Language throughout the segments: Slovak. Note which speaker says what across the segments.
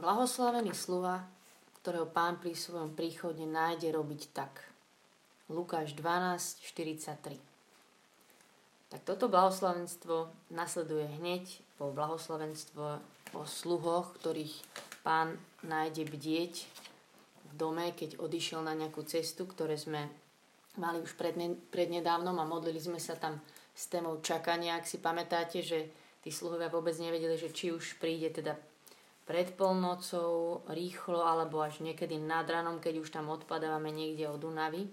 Speaker 1: Blahoslavený sluha, ktorého pán pri svojom príchode nájde robiť tak. Lukáš 12, 43. Tak toto blahoslavenstvo nasleduje hneď po blahoslavenstvo o sluhoch, ktorých pán nájde bdieť v dome, keď odišiel na nejakú cestu, ktoré sme mali už predne, prednedávnom a modlili sme sa tam s témou čakania. Ak si pamätáte, že tí sluhovia vôbec nevedeli, že či už príde teda pred polnocou, rýchlo alebo až niekedy nad ranom, keď už tam odpadávame niekde od Dunavy.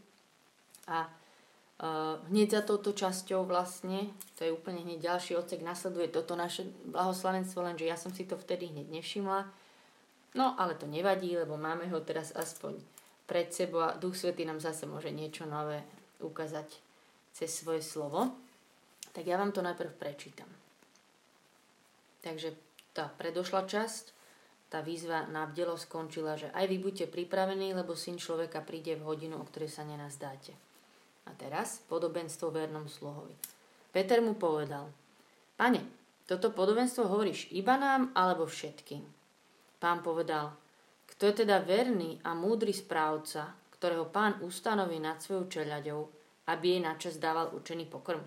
Speaker 1: A uh, hneď za touto časťou vlastne, to je úplne hneď ďalší odsek, nasleduje toto naše blahoslavenstvo, lenže ja som si to vtedy hneď nevšimla. No ale to nevadí, lebo máme ho teraz aspoň pred sebou a Duch Svetý nám zase môže niečo nové ukázať cez svoje slovo. Tak ja vám to najprv prečítam. Takže tá predošla časť, tá výzva na bdelo skončila, že aj vy buďte pripravení, lebo syn človeka príde v hodinu, o ktorej sa nenazdáte. A teraz podobenstvo vernom sluhovi. Peter mu povedal, pane, toto podobenstvo hovoríš iba nám alebo všetkým? Pán povedal, kto je teda verný a múdry správca, ktorého pán ustanoví nad svojou čeľaďou, aby jej načas dával učený pokrm?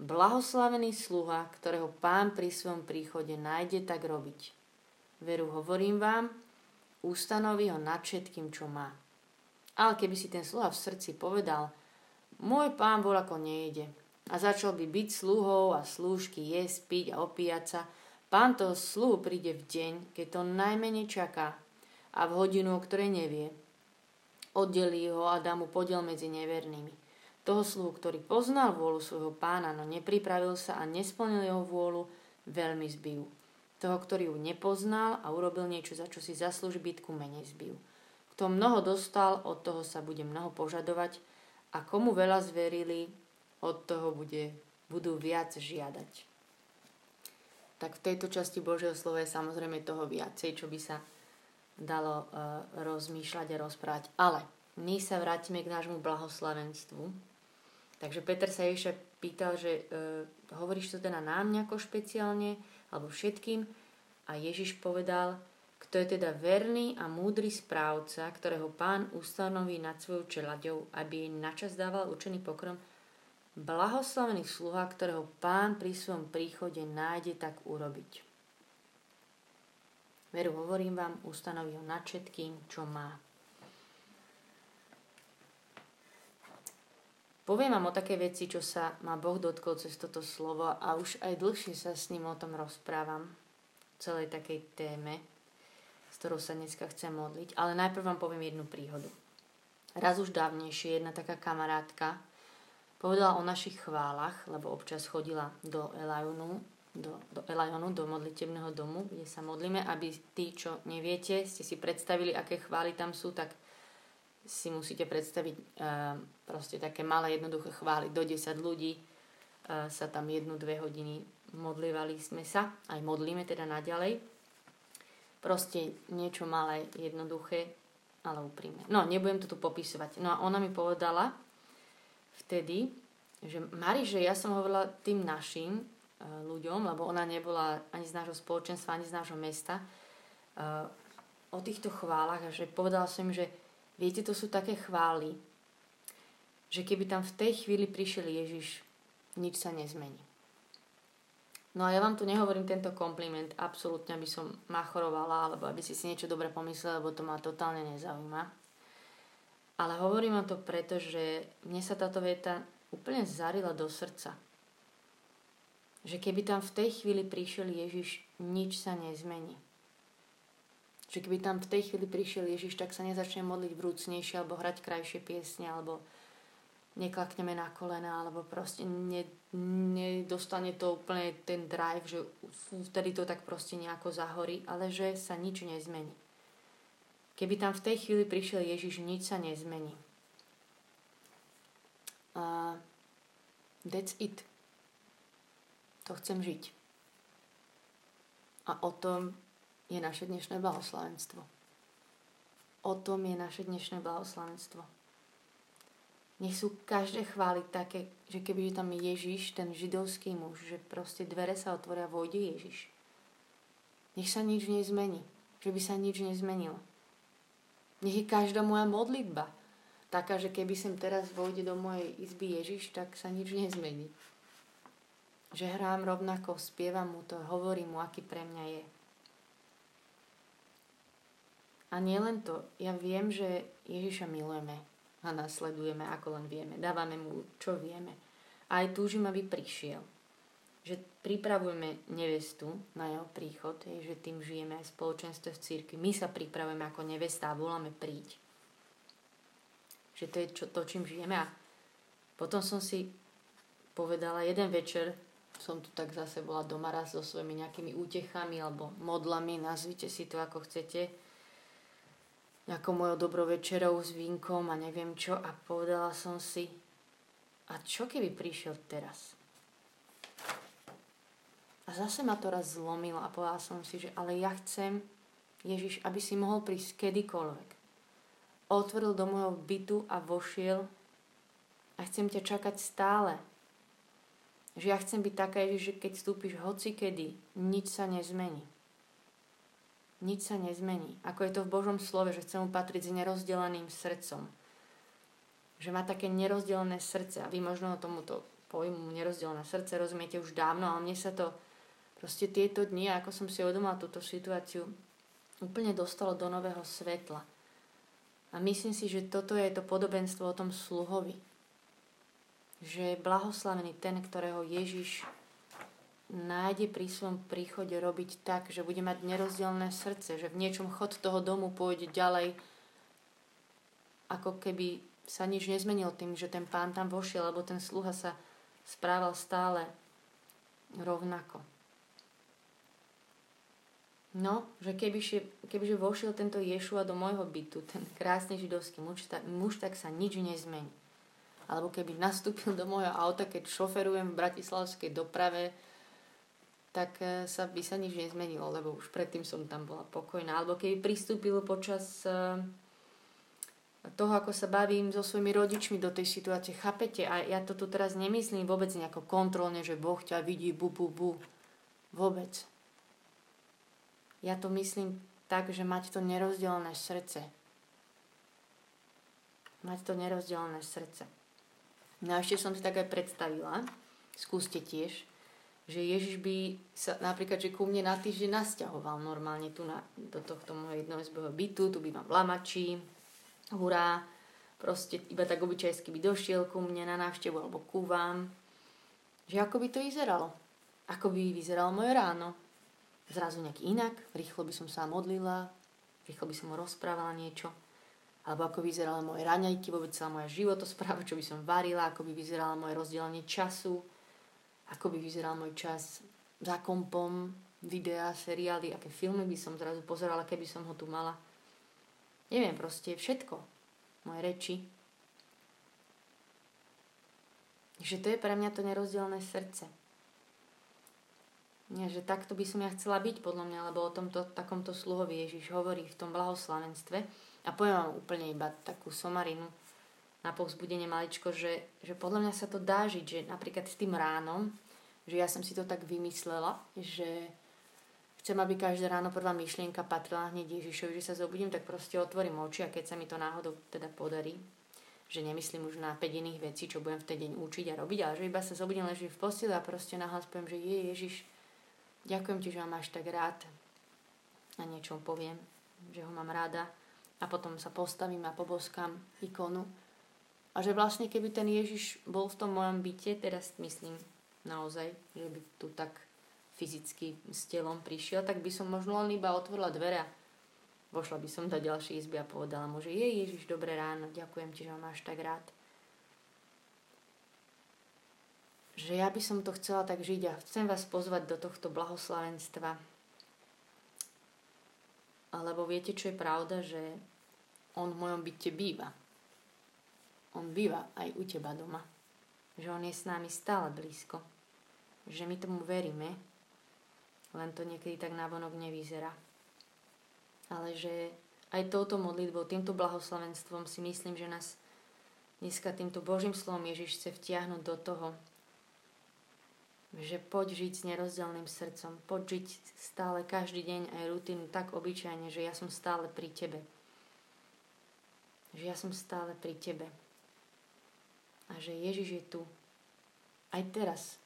Speaker 1: Blahoslavený sluha, ktorého pán pri svojom príchode nájde tak robiť. Veru hovorím vám, ustanoví ho nad všetkým, čo má. Ale keby si ten sluha v srdci povedal, môj pán bol ako nejde. A začal by byť sluhou a slúžky jesť, piť a opíjať sa. Pán toho sluhu príde v deň, keď to najmenej čaká a v hodinu, o ktorej nevie. Oddelí ho a dá mu podiel medzi nevernými. Toho sluhu, ktorý poznal vôľu svojho pána, no nepripravil sa a nesplnil jeho vôľu, veľmi zbijú. Toho, ktorý ju nepoznal a urobil niečo, za čo si zaslúži bytku, menej zbijú. Kto mnoho dostal, od toho sa bude mnoho požadovať a komu veľa zverili, od toho bude, budú viac žiadať. Tak v tejto časti Božieho slova je samozrejme toho viacej, čo by sa dalo uh, rozmýšľať a rozprávať. Ale my sa vrátime k nášmu blahoslavenstvu. Takže Peter sa ešte pýtal, že uh, hovoríš to teda nám nejako špeciálne, alebo všetkým. A Ježiš povedal, kto je teda verný a múdry správca, ktorého pán ustanoví nad svojou čelaďou, aby jej načas dával učený pokrm, blahoslavený sluha, ktorého pán pri svojom príchode nájde tak urobiť. Veru, hovorím vám, ustanoví ho nad všetkým, čo má. Poviem vám o také veci, čo sa ma Boh dotkol cez toto slovo a už aj dlhšie sa s ním o tom rozprávam, celej takej téme ktorou sa dneska chcem modliť. Ale najprv vám poviem jednu príhodu. Raz už dávnejšie jedna taká kamarátka povedala o našich chválach, lebo občas chodila do Elajonu, do, do Elajonu, do modlitebného domu, kde sa modlíme, aby tí, čo neviete, ste si predstavili, aké chvály tam sú, tak si musíte predstaviť e, proste také malé, jednoduché chvály. Do 10 ľudí e, sa tam jednu, dve hodiny modlívali sme sa, aj modlíme teda naďalej. Proste niečo malé, jednoduché, ale úprimné. No, nebudem to tu popisovať. No a ona mi povedala vtedy, že Mari, že ja som hovorila tým našim uh, ľuďom, lebo ona nebola ani z nášho spoločenstva, ani z nášho mesta, o týchto chválach a že povedala som im, že viete, to sú také chvály, že keby tam v tej chvíli prišiel Ježiš, nič sa nezmení. No a ja vám tu nehovorím tento kompliment, absolútne aby som machorovala, alebo aby si si niečo dobre pomyslel, lebo to ma totálne nezaujíma. Ale hovorím vám to preto, že mne sa táto veta úplne zarila do srdca. Že keby tam v tej chvíli prišiel Ježiš, nič sa nezmení. Že keby tam v tej chvíli prišiel Ježiš, tak sa nezačne modliť vrúcnejšie, alebo hrať krajšie piesne, alebo neklakneme na kolena, alebo proste ne, nedostane to úplne ten drive, že vtedy to tak proste nejako zahorí, ale že sa nič nezmení. Keby tam v tej chvíli prišiel Ježiš, nič sa nezmení. A that's it. To chcem žiť. A o tom je naše dnešné blahoslavenstvo. O tom je naše dnešné blahoslavenstvo nech sú každé chvály také, že keby je tam Ježiš, ten židovský muž, že proste dvere sa otvoria vojde Ježiš. Nech sa nič nezmení. že by sa nič nezmenilo. Nech je každá moja modlitba taká, že keby sem teraz vojde do mojej izby Ježiš, tak sa nič nezmení. Že hrám rovnako, spievam mu to, hovorím mu, aký pre mňa je. A nielen to, ja viem, že Ježiša milujeme a nasledujeme, ako len vieme. Dávame mu, čo vieme. A aj túžim, aby prišiel. Že pripravujeme nevestu na jeho príchod, je, že tým žijeme aj spoločenstvo v církvi. My sa pripravujeme ako nevesta a voláme príď. Že to je čo, to, čím žijeme. A potom som si povedala jeden večer, som tu tak zase bola doma raz so svojimi nejakými útechami alebo modlami, nazvite si to ako chcete nejakou mojou dobrovečerou s vínkom a neviem čo a povedala som si, a čo keby prišiel teraz? A zase ma to raz zlomilo a povedala som si, že ale ja chcem, Ježiš, aby si mohol prísť kedykoľvek. Otvoril do môjho bytu a vošiel a chcem ťa čakať stále. Že ja chcem byť taká, Ježiš, že keď vstúpiš hoci kedy, nič sa nezmení nič sa nezmení. Ako je to v Božom slove, že chcem mu patriť s nerozdeleným srdcom. Že má také nerozdelené srdce. A vy možno tomuto pojmu nerozdelené srdce rozumiete už dávno, ale mne sa to proste tieto dni, ako som si uvedomila túto situáciu, úplne dostalo do nového svetla. A myslím si, že toto je to podobenstvo o tom sluhovi. Že je blahoslavený ten, ktorého Ježiš nájde pri svojom príchode robiť tak, že bude mať nerozdielne srdce, že v niečom chod toho domu pôjde ďalej, ako keby sa nič nezmenil tým, že ten pán tam vošiel, lebo ten sluha sa správal stále rovnako. No, že kebyže, kebyže vošiel tento Ješua do môjho bytu, ten krásny židovský muž, tak, muž, tak sa nič nezmení. Alebo keby nastúpil do môjho auta, keď šoferujem v bratislavskej doprave, tak e, sa by sa nič nezmenilo, lebo už predtým som tam bola pokojná. Alebo keby pristúpil počas e, toho, ako sa bavím so svojimi rodičmi do tej situácie. Chápete? A ja to tu teraz nemyslím vôbec nejako kontrolne, že Boh ťa vidí, bu, bu, bu. Vôbec. Ja to myslím tak, že mať to nerozdelené srdce. Mať to nerozdelené srdce. No a ešte som si tak aj predstavila, skúste tiež, že Ježiš by sa napríklad, že ku mne na týždeň nasťahoval normálne tu na, do tohto môjho jednoizbového bytu, tu bývam v Lamači, hurá, proste iba tak obyčajsky by došiel ku mne na návštevu alebo ku vám. Že ako by to vyzeralo? Ako by vyzeralo moje ráno? Zrazu nejak inak? Rýchlo by som sa modlila? Rýchlo by som mu rozprávala niečo? Alebo ako vyzerala moje raňajky, vôbec celá moja životospráva, čo by som varila, ako by vyzeralo moje rozdelenie času, ako by vyzeral môj čas za kompom, videá, seriály, aké filmy by som zrazu pozerala, keby som ho tu mala. Neviem, proste všetko. Moje reči. Že to je pre mňa to nerozdielne srdce. Nie, že takto by som ja chcela byť, podľa mňa, lebo o tomto takomto sluhovi Ježiš hovorí v tom blahoslavenstve. A poviem vám úplne iba takú somarinu na povzbudenie maličko, že, že podľa mňa sa to dá žiť, že napríklad s tým ránom, že ja som si to tak vymyslela, že chcem, aby každé ráno prvá myšlienka patrila hneď Ježišovi, že sa zobudím, tak proste otvorím oči a keď sa mi to náhodou teda podarí, že nemyslím už na 5 iných vecí, čo budem v ten deň učiť a robiť, ale že iba sa zobudím, ležím v posteli a proste nahlas poviem, že je Ježiš, ďakujem ti, že ho máš tak rád a niečo poviem, že ho mám rada. A potom sa postavím a poboskám ikonu a že vlastne keby ten Ježiš bol v tom mojom byte, teraz myslím naozaj, že by tu tak fyzicky s telom prišiel, tak by som možno len iba otvorila dvere vošla by som do ďalšej izby a povedala mu, že je Ježiš, dobré ráno, ďakujem ti, že ho máš tak rád. Že ja by som to chcela tak žiť a chcem vás pozvať do tohto blahoslavenstva. Alebo viete, čo je pravda, že on v mojom byte býva on býva aj u teba doma. Že on je s nami stále blízko. Že my tomu veríme, len to niekedy tak návonok nevyzerá. Ale že aj touto modlitbou, týmto blahoslavenstvom si myslím, že nás dneska týmto Božím slovom Ježiš chce vtiahnuť do toho, že poď žiť s nerozdielným srdcom, poď žiť stále každý deň aj rutinu tak obyčajne, že ja som stále pri tebe. Že ja som stále pri tebe. A že Ježiš je tu. Aj teraz.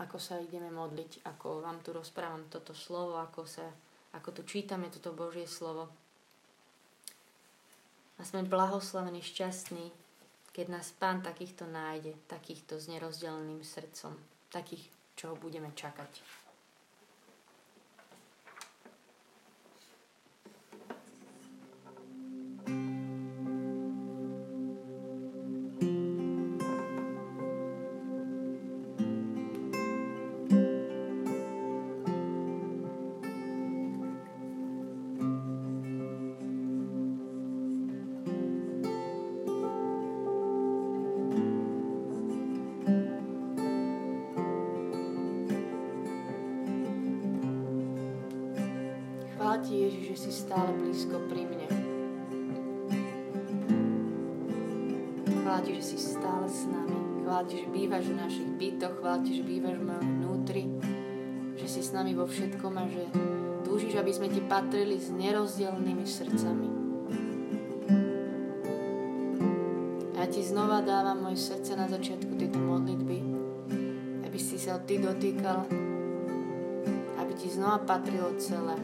Speaker 1: Ako sa ideme modliť, ako vám tu rozprávam toto slovo, ako, sa, ako tu čítame toto Božie slovo. A sme blahoslavení, šťastní, keď nás Pán takýchto nájde, takýchto s nerozdeleným srdcom, takých, čo budeme čakať. Vnútri. Že si s nami vo všetkom a že túžiš, aby sme ti patrili s nerozdielnými srdcami. Ja ti znova dávam moje srdce na začiatku tejto modlitby, aby si sa ty dotýkal, aby ti znova patrilo celé.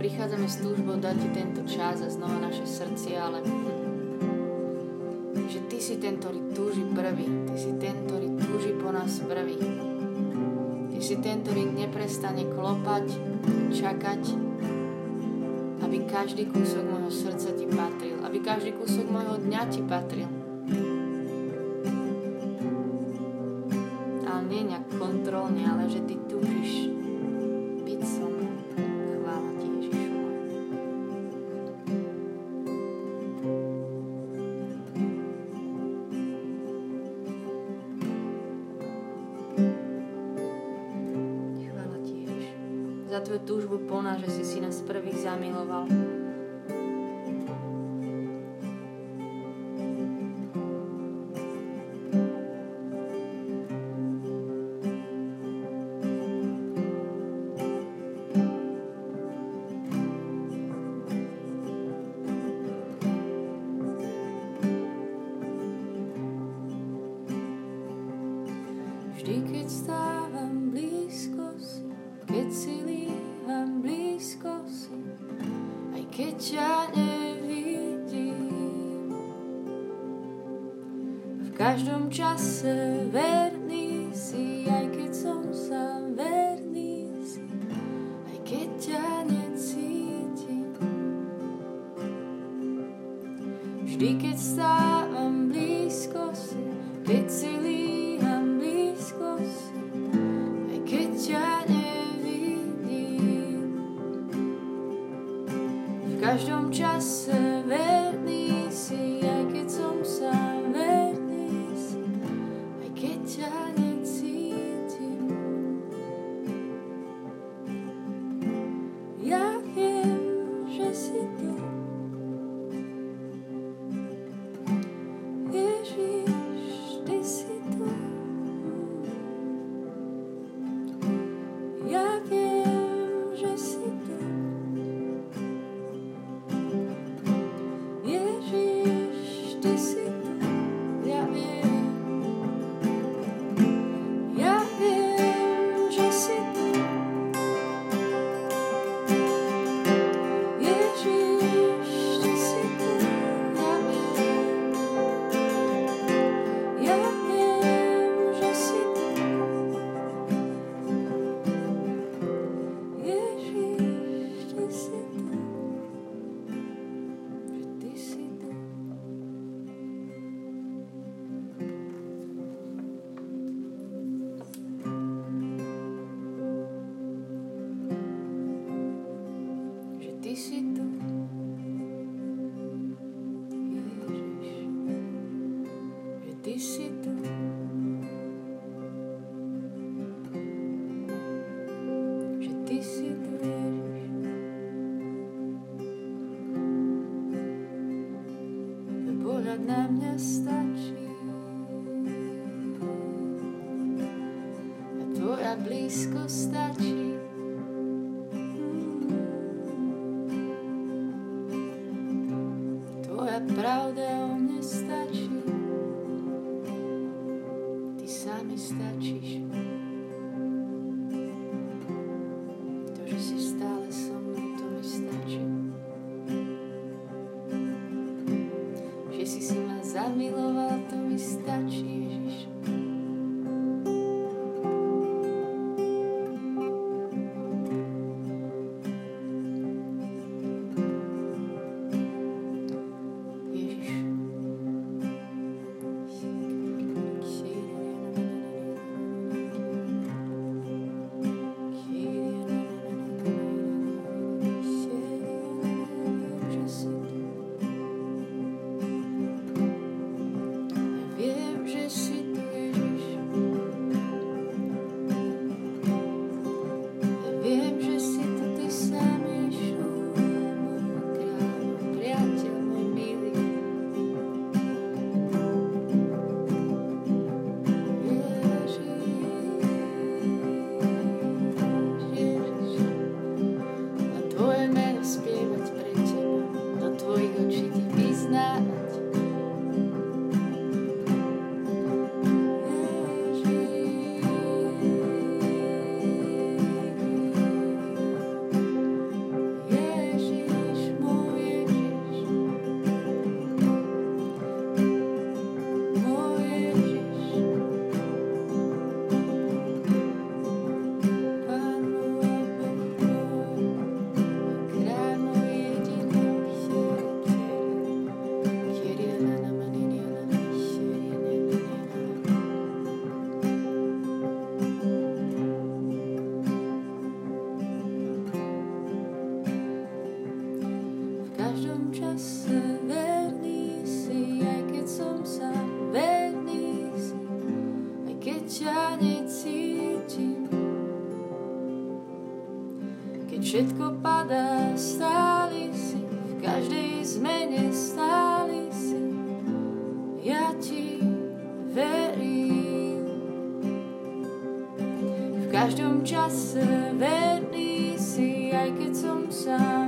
Speaker 1: Prichádzame s túžbou dať ti tento čas a znova naše srdcia, ale že ty si ten, ktorý túži prvý. Ty si ten, ktorý túži po nás prvý. Ty si ten, ktorý neprestane klopať, čakať, aby každý kúsok môjho srdca ti patril, aby každý kúsok môjho dňa ti patril. Čase verný si, aj keď som sám verný si, aj keď ťa necítim. Vždy, keď stávam aj keď som sa verný si, všetko padá, stály si, v každej zmene stály si, ja ti verím. V každom čase verný si, aj keď som sám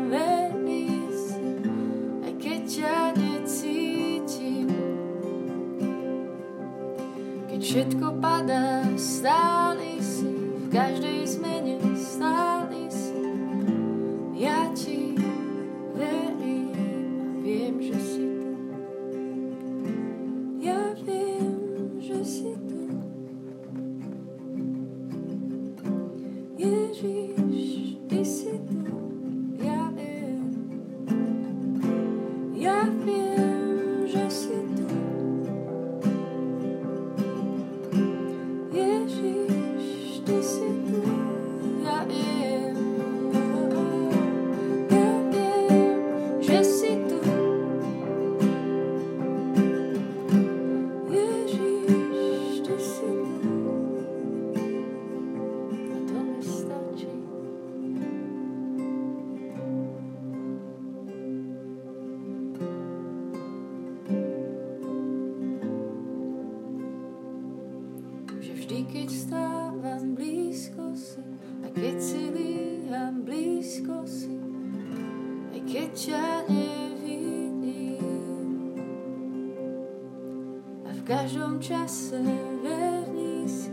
Speaker 1: Just at least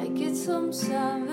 Speaker 1: I get some sun.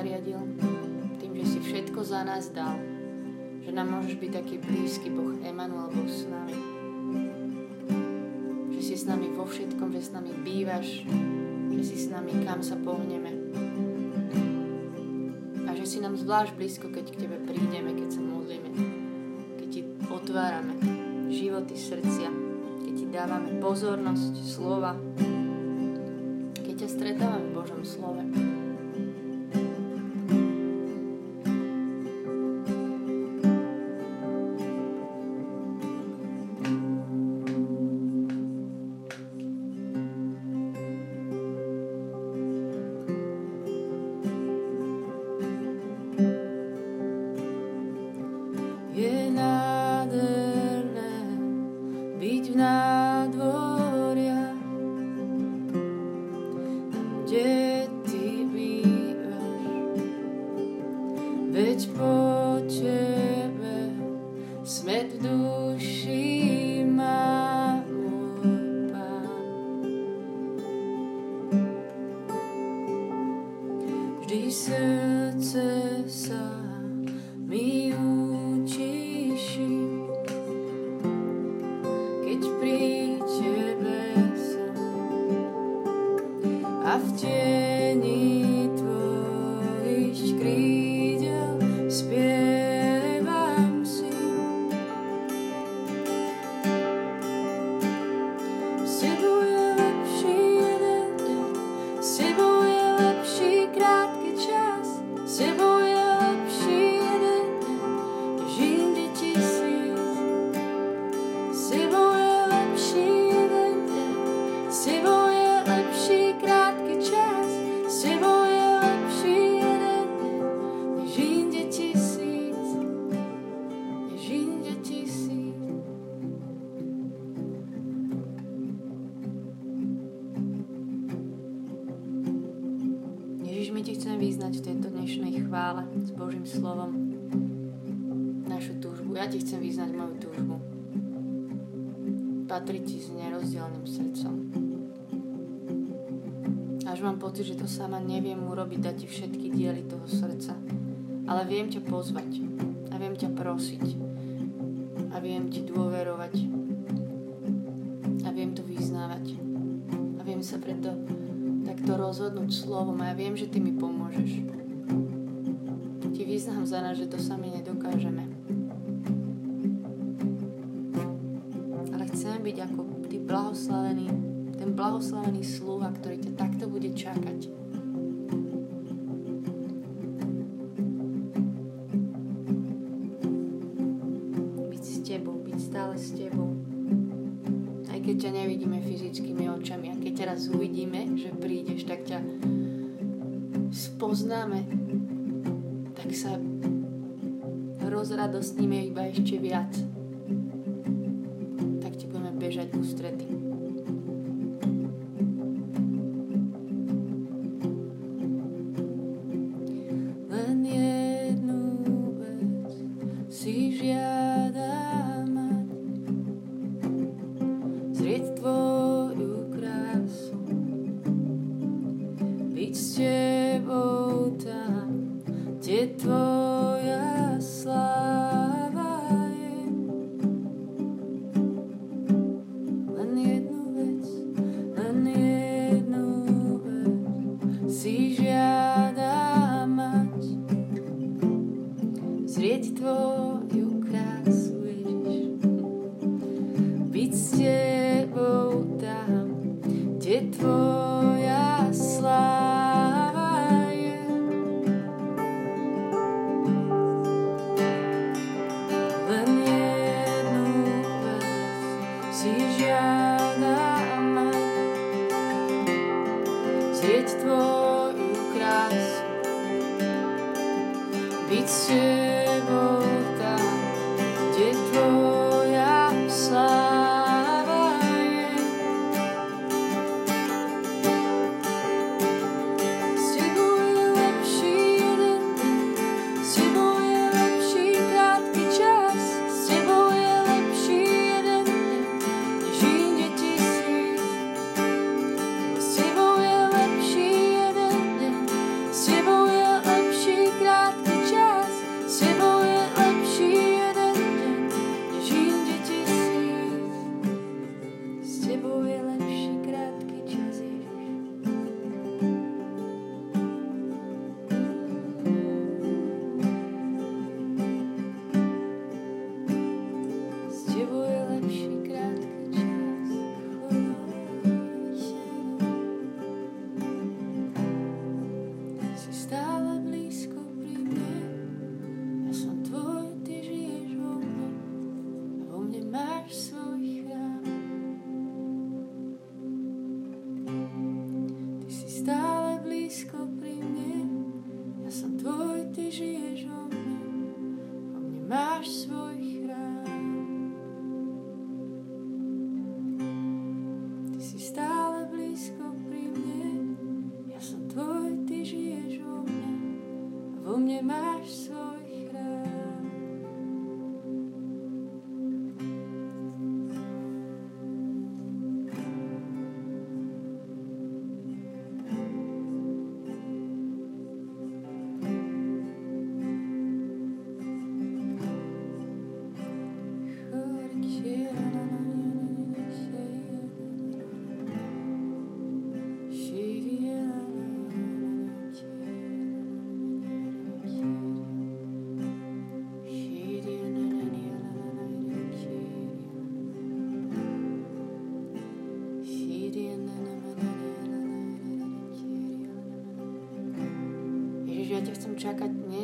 Speaker 1: Zariadil, tým, že si všetko za nás dal, že nám môžeš byť taký blízky Boh Emanuel, Boh s nami. Že si s nami vo všetkom, že s nami bývaš, že si s nami kam sa pohneme. A že si nám zvlášť blízko, keď k Tebe prídeme, keď sa modlíme, keď Ti otvárame životy srdcia, keď Ti dávame pozornosť, slova, keď ťa stretávame v Božom slove. Sama neviem urobiť, dať ti všetky diely toho srdca. Ale viem ťa pozvať a viem ťa prosiť a viem ti dôverovať a viem to vyznávať a viem sa preto takto rozhodnúť slovom a ja viem, že ty mi pomôžeš. Ti vyznám za nás, že to sami nedokážeme. byť ako ty blahoslavený, ten blahoslavený sluha, ktorý ťa takto bude čakať. Ťa nevidíme fyzickými očami a keď ťa raz uvidíme, že prídeš, tak ťa spoznáme, tak sa rozradostníme iba ešte viac bežať ústrety.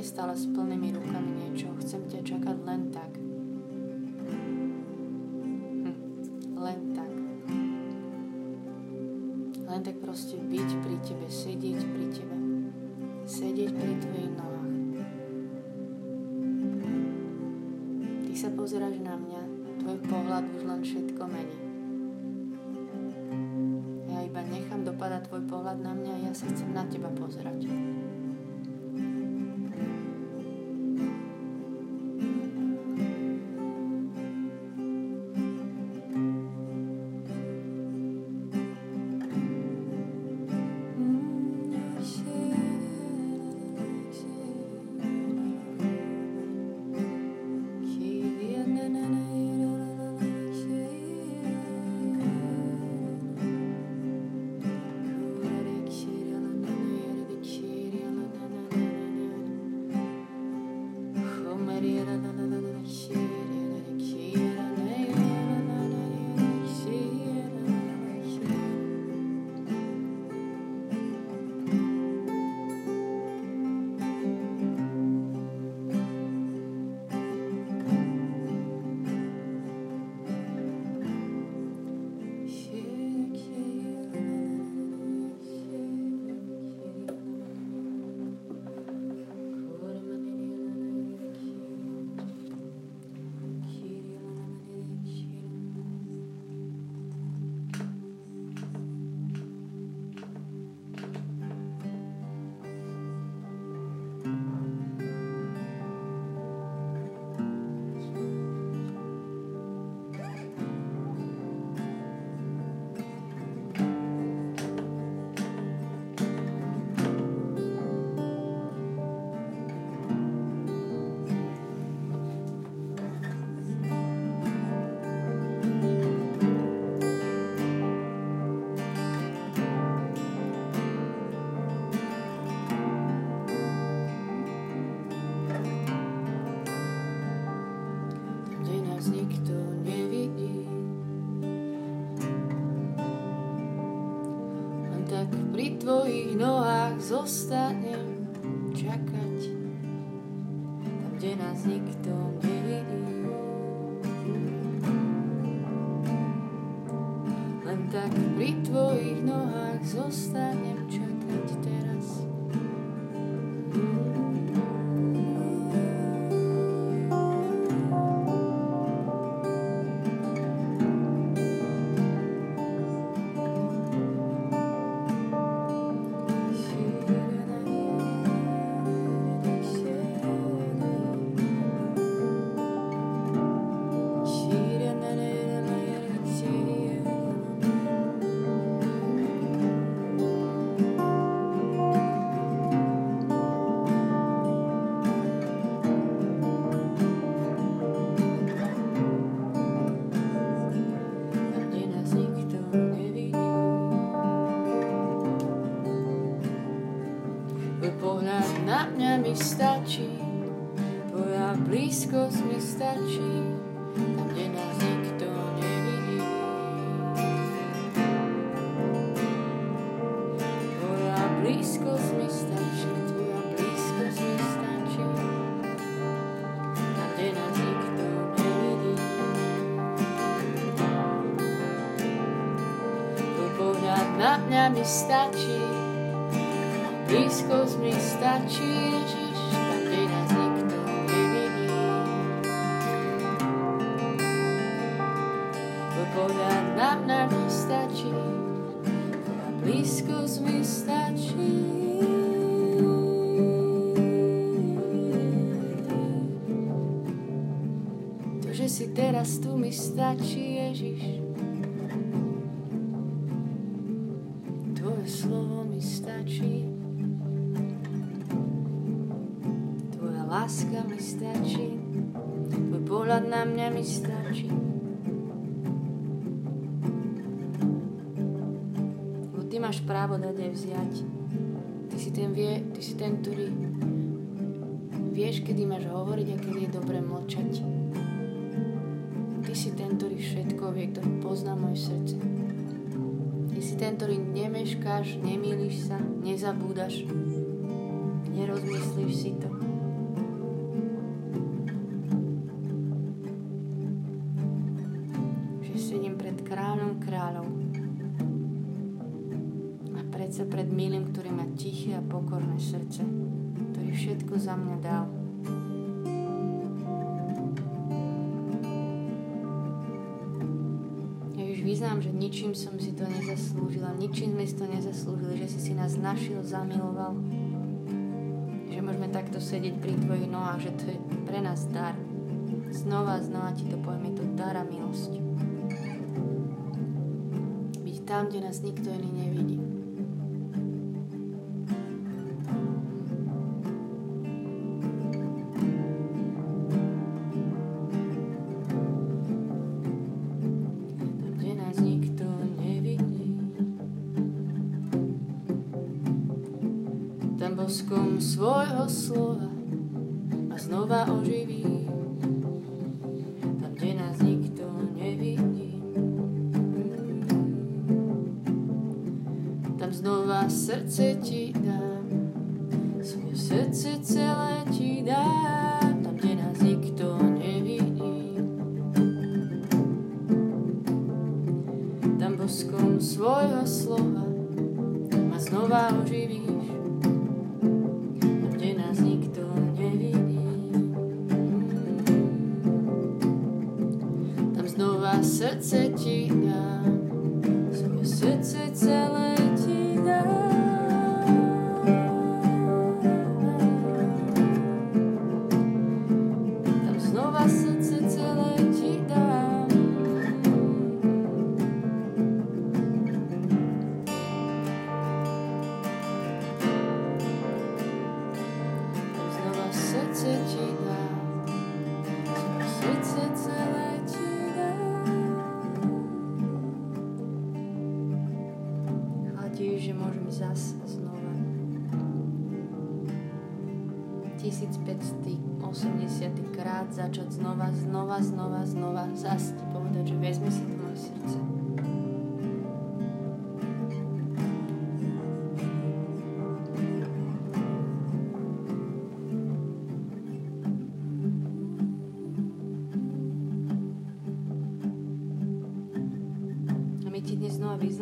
Speaker 1: Stále s plnými rukami niečo. Chcem ťa čakať len tak. Hm. Len tak. Len tak proste byť pri tebe, sedieť pri tebe. Sedieť pri tvojich nohách. Ty sa pozeráš na mňa, tvoj pohľad už len všetko mení. Ja iba nechám dopadať tvoj pohľad na mňa a ja sa chcem na teba pozerať. Nohách zostanem stačí, tam, kde nás nikto nevidí. Tvoja blízkosť mi stačí, tvoja blízkosť mi stačí, tam, kde nás nikto nevidí. Tvoj pohľad na mňa mi stačí, blízkosť mi stačí, Ježiš. Stačí Ježiš. Tvoje slovo mi stačí. Tvoja láska mi stačí. Tvoj pohľad na mňa mi stačí. Lebo ty máš právo dať aj vziať. Ty si ten, vie, ty si ten, ktorý vieš, kedy máš hovoriť a kedy je dobre mlčať. Si ten, ktorý všetko vie, ktorý pozná moje srdce. Ty si ten, ktorý nemeškáš, nemýliš sa, nezabúdaš, nerozmyslíš si to. Že sedím pred kráľom kráľov a predsa pred milým, ktorý má tiché a pokorné srdce, vyznám, že ničím som si to nezaslúžila, ničím sme si to nezaslúžili, že si si nás našiel, zamiloval, že môžeme takto sedieť pri tvojich nohách, že to je pre nás dar. Znova znova ti to poviem, je to dar a milosť. Byť tam, kde nás nikto iný nevidí. Srdce ti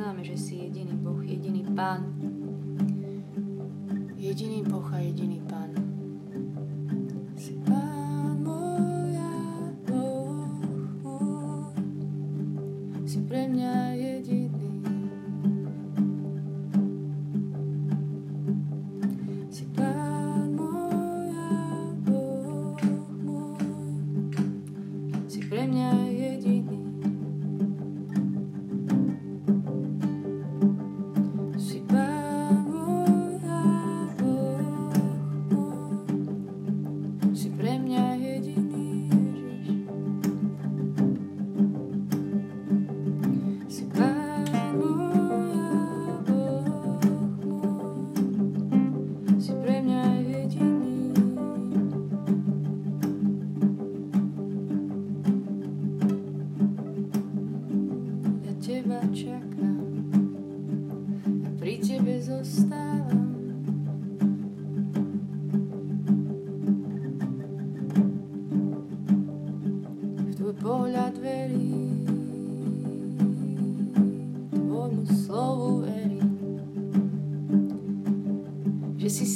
Speaker 1: vyznáme, že si jediný Boh, jediný Pán. Jediný Boh a jediný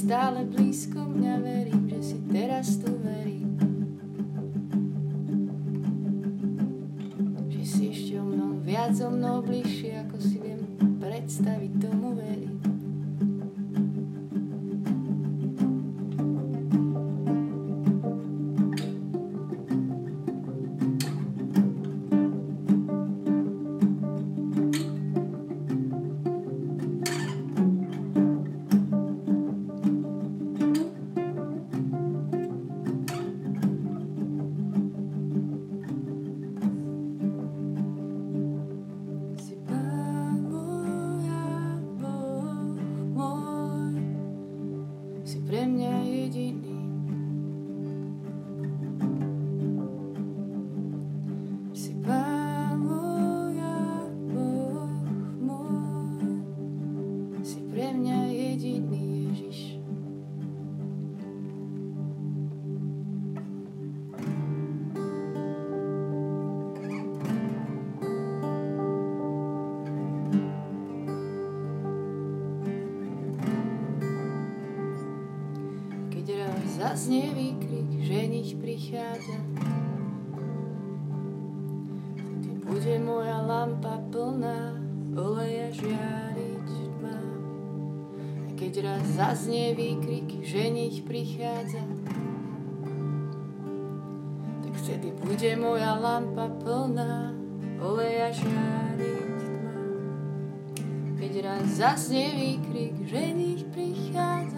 Speaker 1: stále blízko mňa, verím, že si teraz tu verím. Že si ešte o mnou, viac o mnou bližšie, ako si viem predstaviť, zaznie výkrik, ženich prichádza. Ty bude moja lampa plná, oleja žiariť tma. A keď raz zaznie výkrik, ženich prichádza, tak vtedy bude moja lampa plná, oleja žiariť tma. Keď raz zaznie výkrik, ženich prichádza,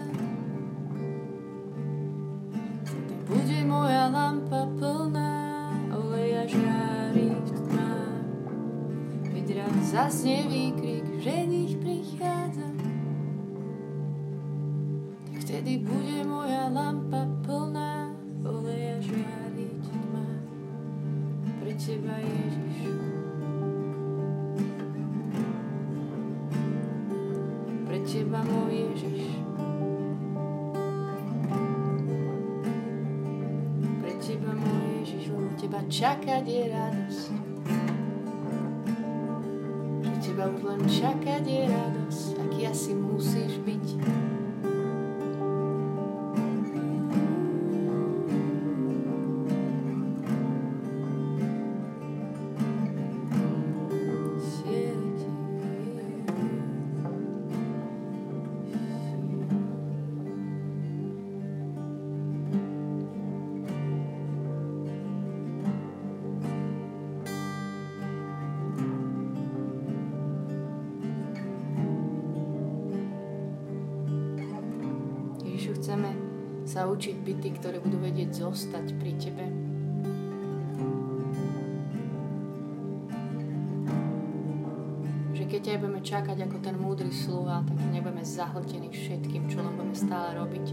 Speaker 1: Zasne výkrik, že nich prichádza, tak vtedy bude moja lampa plná oleja žiariť v tmách. Pre teba Ježiš. Pre teba môj Ježiš. teba čakať je radosť. Teba sa učiť byť tí, ktorí budú vedieť zostať pri Tebe. Že keď ťa budeme čakať ako ten múdry sluha, tak nebudeme zahltení všetkým, čo len budeme stále robiť.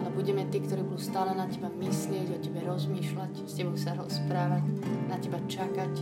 Speaker 1: Ale budeme tí, ktorí budú stále na Teba myslieť, o Tebe rozmýšľať, s Tebou sa rozprávať, na Teba čakať,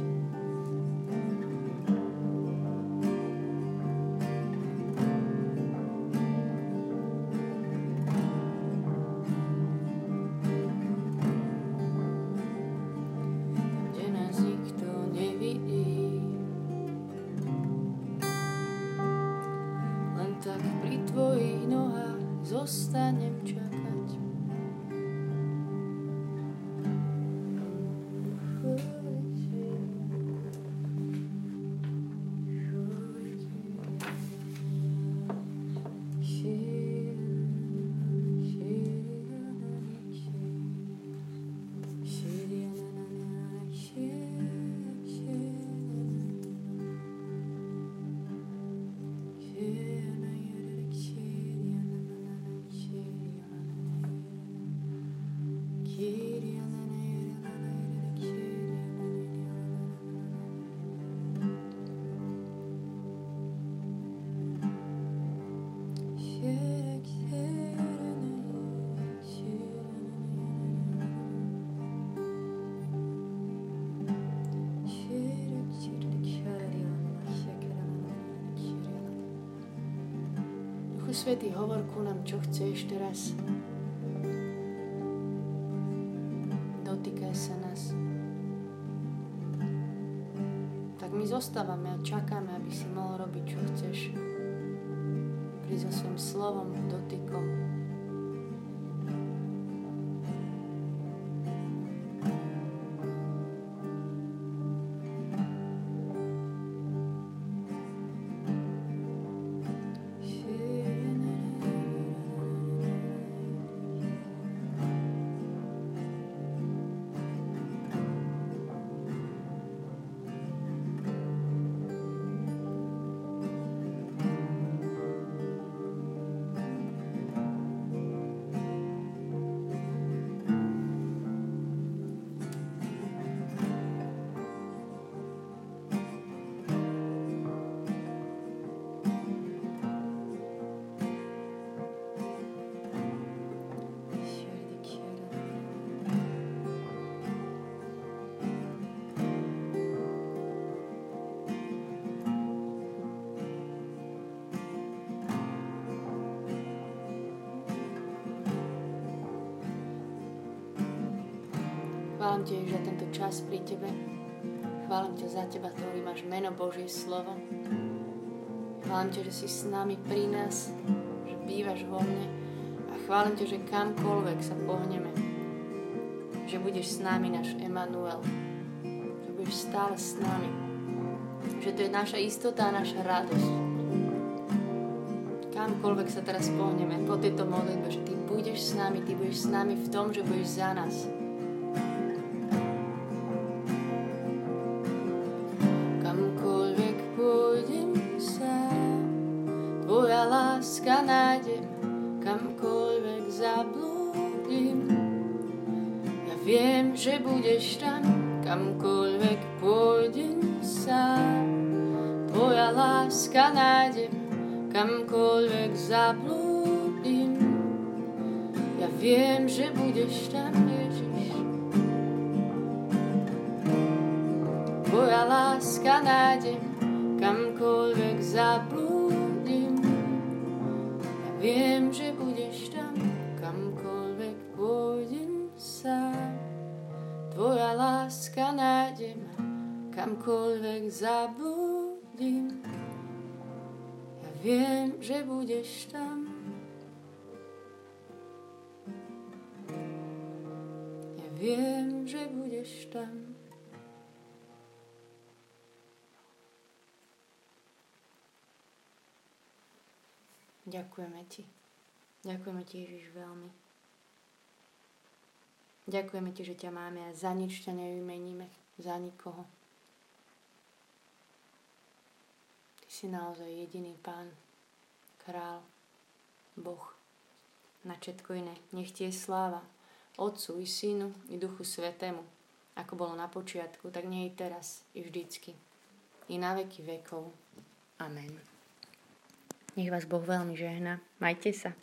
Speaker 1: Svety, hovor ku nám, čo chceš teraz. Dotýkaj sa nás. Tak my zostávame a čakáme, aby si mohol robiť, čo chceš. Príď so svojím slovom, dotykom. Ťa za tento čas pri Tebe. Chválim ťa za Teba, ktorý máš meno Božie slovo. Chválim ťa, že si s nami pri nás, že bývaš vo mne. A chválim ťa, že kamkoľvek sa pohneme, že budeš s nami, náš Emanuel. Že budeš stále s nami. Že to je naša istota a naša radosť. Kamkoľvek sa teraz pohneme po tejto modlitbe, že Ty budeš s nami, Ty budeš s nami v tom, že budeš za nás. Láska nájdem, kamkoľvek zablúdim. Ja viem, že budeš tam, kamkoľvek pôjdem sám. Tvoja láska nájdem, kamkoľvek zablúdim. Ja viem, že budeš tam, Ježiš. Tvoja láska nájdem, kamkoľvek zablúdim. Viem, že budeš tam, kamkoľvek pôjdem sám. Tvoja láska nájdem, kamkoľvek zablúdim. Ja viem, že budeš tam. Ja viem, že budeš tam. Ďakujeme Ti. Ďakujeme Ti, Ježiš, veľmi. Ďakujeme Ti, že ťa máme a za nič ťa nevymeníme, za nikoho. Ty si naozaj jediný Pán, Král, Boh, na všetko iné. Nech Ti je sláva Otcu i Synu i Duchu Svetému, ako bolo na počiatku, tak nie i teraz, i vždycky, i na veky vekov. Amen. Nech vás Boh veľmi žehna. Majte sa.